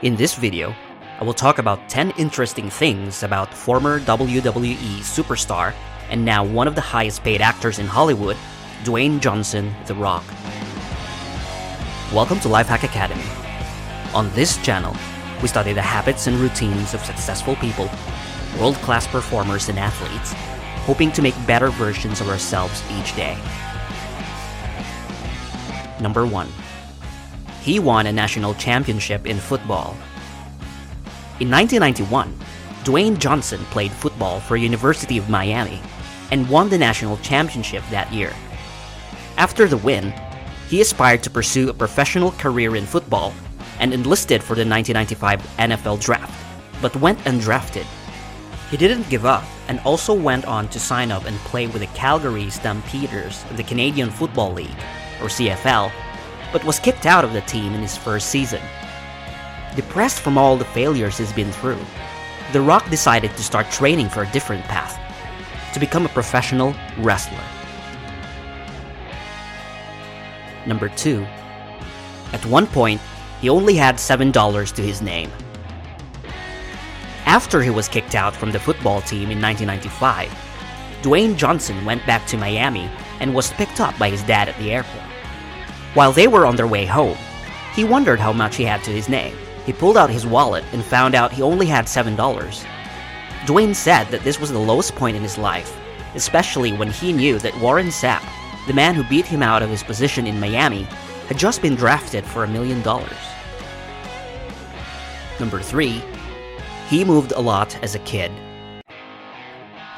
In this video, I will talk about 10 interesting things about former WWE superstar and now one of the highest paid actors in Hollywood, Dwayne Johnson The Rock. Welcome to Lifehack Academy. On this channel, we study the habits and routines of successful people, world class performers, and athletes, hoping to make better versions of ourselves each day. Number 1. He won a national championship in football. In 1991, Dwayne Johnson played football for University of Miami and won the national championship that year. After the win, he aspired to pursue a professional career in football and enlisted for the 1995 NFL draft, but went undrafted. He didn't give up and also went on to sign up and play with the Calgary Stampeders of the Canadian Football League, or CFL, but was kicked out of the team in his first season. Depressed from all the failures he's been through, The Rock decided to start training for a different path to become a professional wrestler. Number 2. At one point, he only had $7 to his name. After he was kicked out from the football team in 1995, Dwayne Johnson went back to Miami and was picked up by his dad at the airport. While they were on their way home, he wondered how much he had to his name. He pulled out his wallet and found out he only had $7. Dwayne said that this was the lowest point in his life, especially when he knew that Warren Sapp, the man who beat him out of his position in Miami, had just been drafted for a million dollars. Number 3. He moved a lot as a kid.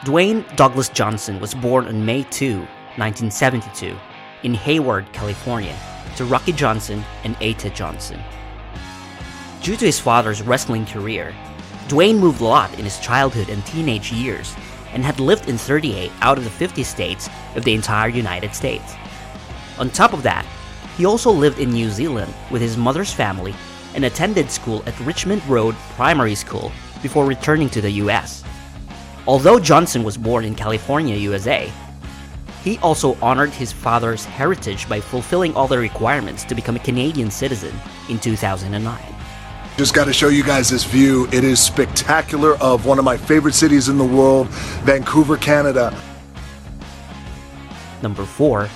Dwayne Douglas Johnson was born on May 2, 1972, in Hayward, California, to Rocky Johnson and Ata Johnson. Due to his father's wrestling career, Dwayne moved a lot in his childhood and teenage years and had lived in 38 out of the 50 states of the entire United States. On top of that, he also lived in New Zealand with his mother's family and attended school at Richmond Road Primary School before returning to the US. Although Johnson was born in California, USA, he also honored his father's heritage by fulfilling all the requirements to become a Canadian citizen in 2009. Just got to show you guys this view. It is spectacular of one of my favorite cities in the world, Vancouver, Canada. Number 4.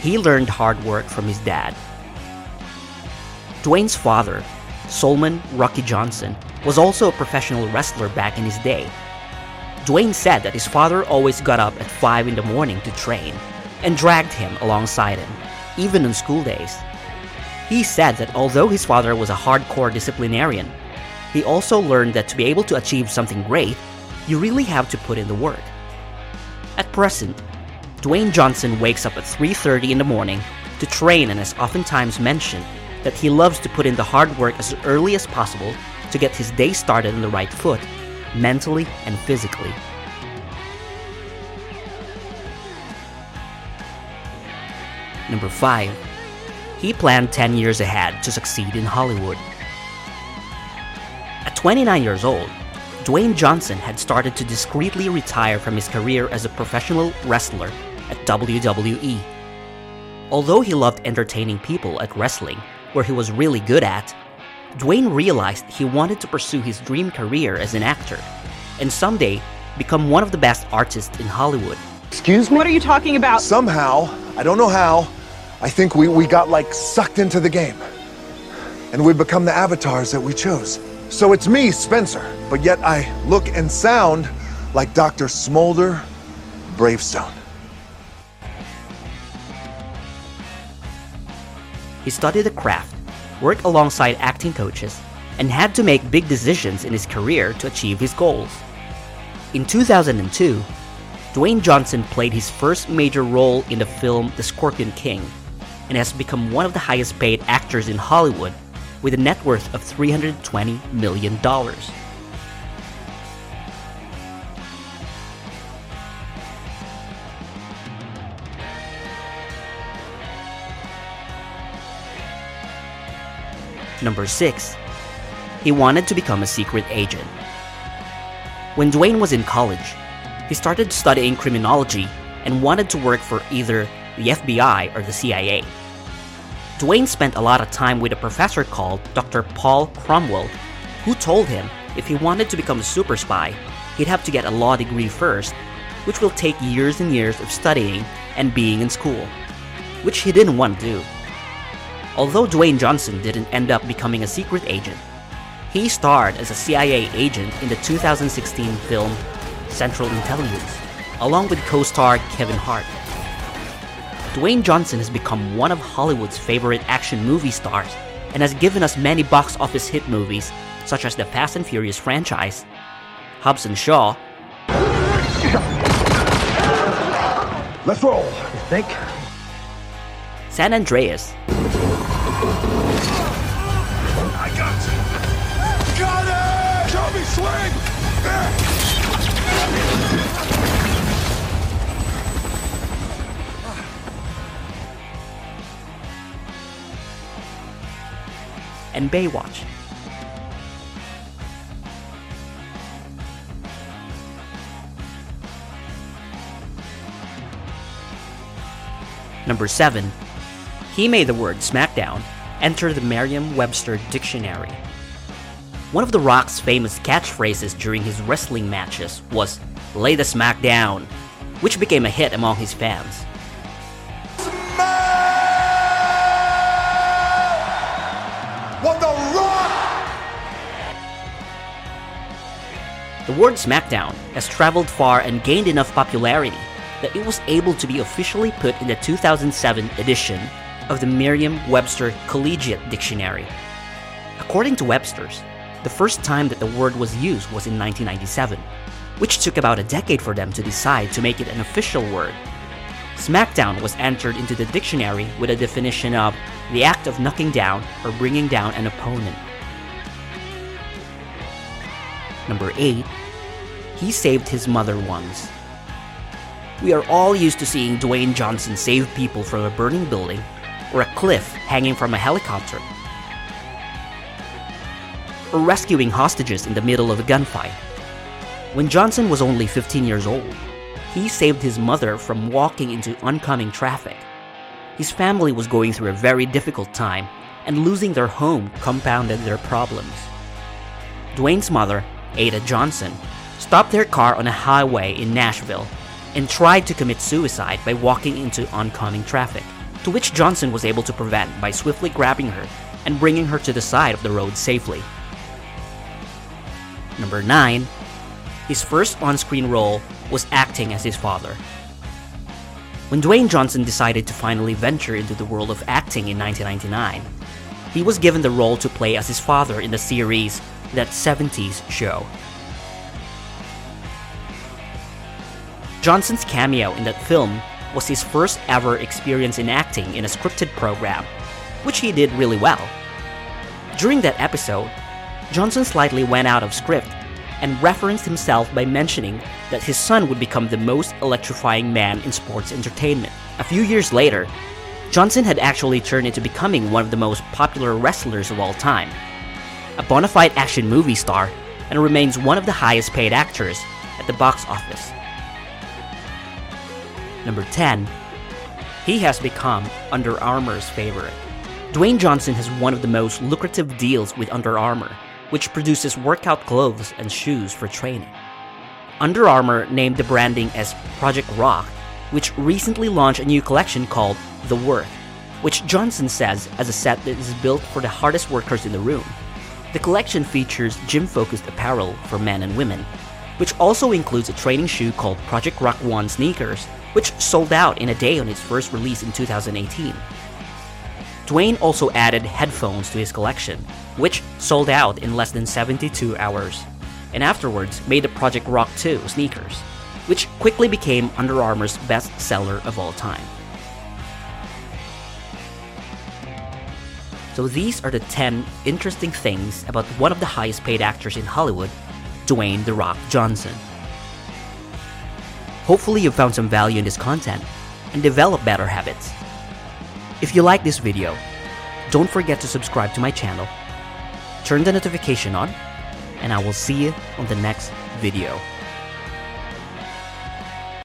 He learned hard work from his dad. Dwayne's father, Solomon Rocky Johnson, was also a professional wrestler back in his day. Dwayne said that his father always got up at 5 in the morning to train and dragged him alongside him, even on school days. He said that although his father was a hardcore disciplinarian, he also learned that to be able to achieve something great, you really have to put in the work. At present, Dwayne Johnson wakes up at 3:30 in the morning to train and has oftentimes mentioned that he loves to put in the hard work as early as possible to get his day started on the right foot, mentally and physically. Number 5. He planned 10 years ahead to succeed in Hollywood. At 29 years old, Dwayne Johnson had started to discreetly retire from his career as a professional wrestler at WWE. Although he loved entertaining people at wrestling, where he was really good at, Dwayne realized he wanted to pursue his dream career as an actor and someday become one of the best artists in Hollywood. Excuse me? What are you talking about? Somehow, I don't know how, I think we, we got like sucked into the game. And we become the avatars that we chose. So it's me, Spencer, but yet I look and sound like Dr. Smolder Bravestone. He studied the craft, worked alongside acting coaches, and had to make big decisions in his career to achieve his goals. In 2002, Dwayne Johnson played his first major role in the film The Scorpion King and has become one of the highest paid actors in Hollywood with a net worth of $320 million. Number 6. He wanted to become a secret agent. When Dwayne was in college, he started studying criminology and wanted to work for either the FBI or the CIA. Dwayne spent a lot of time with a professor called Dr. Paul Cromwell, who told him if he wanted to become a super spy, he'd have to get a law degree first, which will take years and years of studying and being in school, which he didn't want to do. Although Dwayne Johnson didn't end up becoming a secret agent, he starred as a CIA agent in the 2016 film Central Intelligence, along with co-star Kevin Hart. Dwayne Johnson has become one of Hollywood's favorite action movie stars and has given us many box office hit movies such as the Fast and Furious franchise, Hobbs and Shaw, Let's roll. You think? San Andreas, swing! and Baywatch. Number 7. He made the word SmackDown enter the Merriam Webster Dictionary. One of The Rock's famous catchphrases during his wrestling matches was, Lay the smack down, which became a hit among his fans. What the rock? The word SmackDown has traveled far and gained enough popularity that it was able to be officially put in the 2007 edition of the Merriam Webster Collegiate Dictionary. According to Webster's, the first time that the word was used was in 1997, which took about a decade for them to decide to make it an official word. SmackDown was entered into the dictionary with a definition of the act of knocking down or bringing down an opponent. Number 8. He saved his mother once. We are all used to seeing Dwayne Johnson save people from a burning building or a cliff hanging from a helicopter, or rescuing hostages in the middle of a gunfight. When Johnson was only 15 years old, he saved his mother from walking into oncoming traffic. His family was going through a very difficult time, and losing their home compounded their problems. Dwayne's mother, Ata Johnson, stopped their car on a highway in Nashville and tried to commit suicide by walking into oncoming traffic, to which Johnson was able to prevent by swiftly grabbing her and bringing her to the side of the road safely. Number 9. His first on screen role was acting as his father. When Dwayne Johnson decided to finally venture into the world of acting in 1999, he was given the role to play as his father in the series That 70s Show. Johnson's cameo in that film was his first ever experience in acting in a scripted program, which he did really well. During that episode, Johnson slightly went out of script and referenced himself by mentioning that his son would become the most electrifying man in sports entertainment. A few years later, Johnson had actually turned into becoming one of the most popular wrestlers of all time, a bona fide action movie star, and remains one of the highest paid actors at the box office. Number 10. He has become Under Armour's favorite. Dwayne Johnson has one of the most lucrative deals with Under Armour, which produces workout clothes and shoes for training. Under Armour named the branding as Project Rock, which recently launched a new collection called The Work, which Johnson says as a set that is built for the hardest workers in the room. The collection features gym focused apparel for men and women, which also includes a training shoe called Project Rock 1 Sneakers, which sold out in a day on its first release in 2018. Dwayne also added headphones to his collection, which sold out in less than 72 hours, and afterwards made the Project Rock 2 sneakers, which quickly became Under Armour's best seller of all time. So these are the 10 interesting things about one of the highest paid actors in Hollywood, Dwayne The Rock Johnson. Hopefully you found some value in this content and develop better habits. If you like this video, don't forget to subscribe to my channel, turn the notification on, and I will see you on the next video.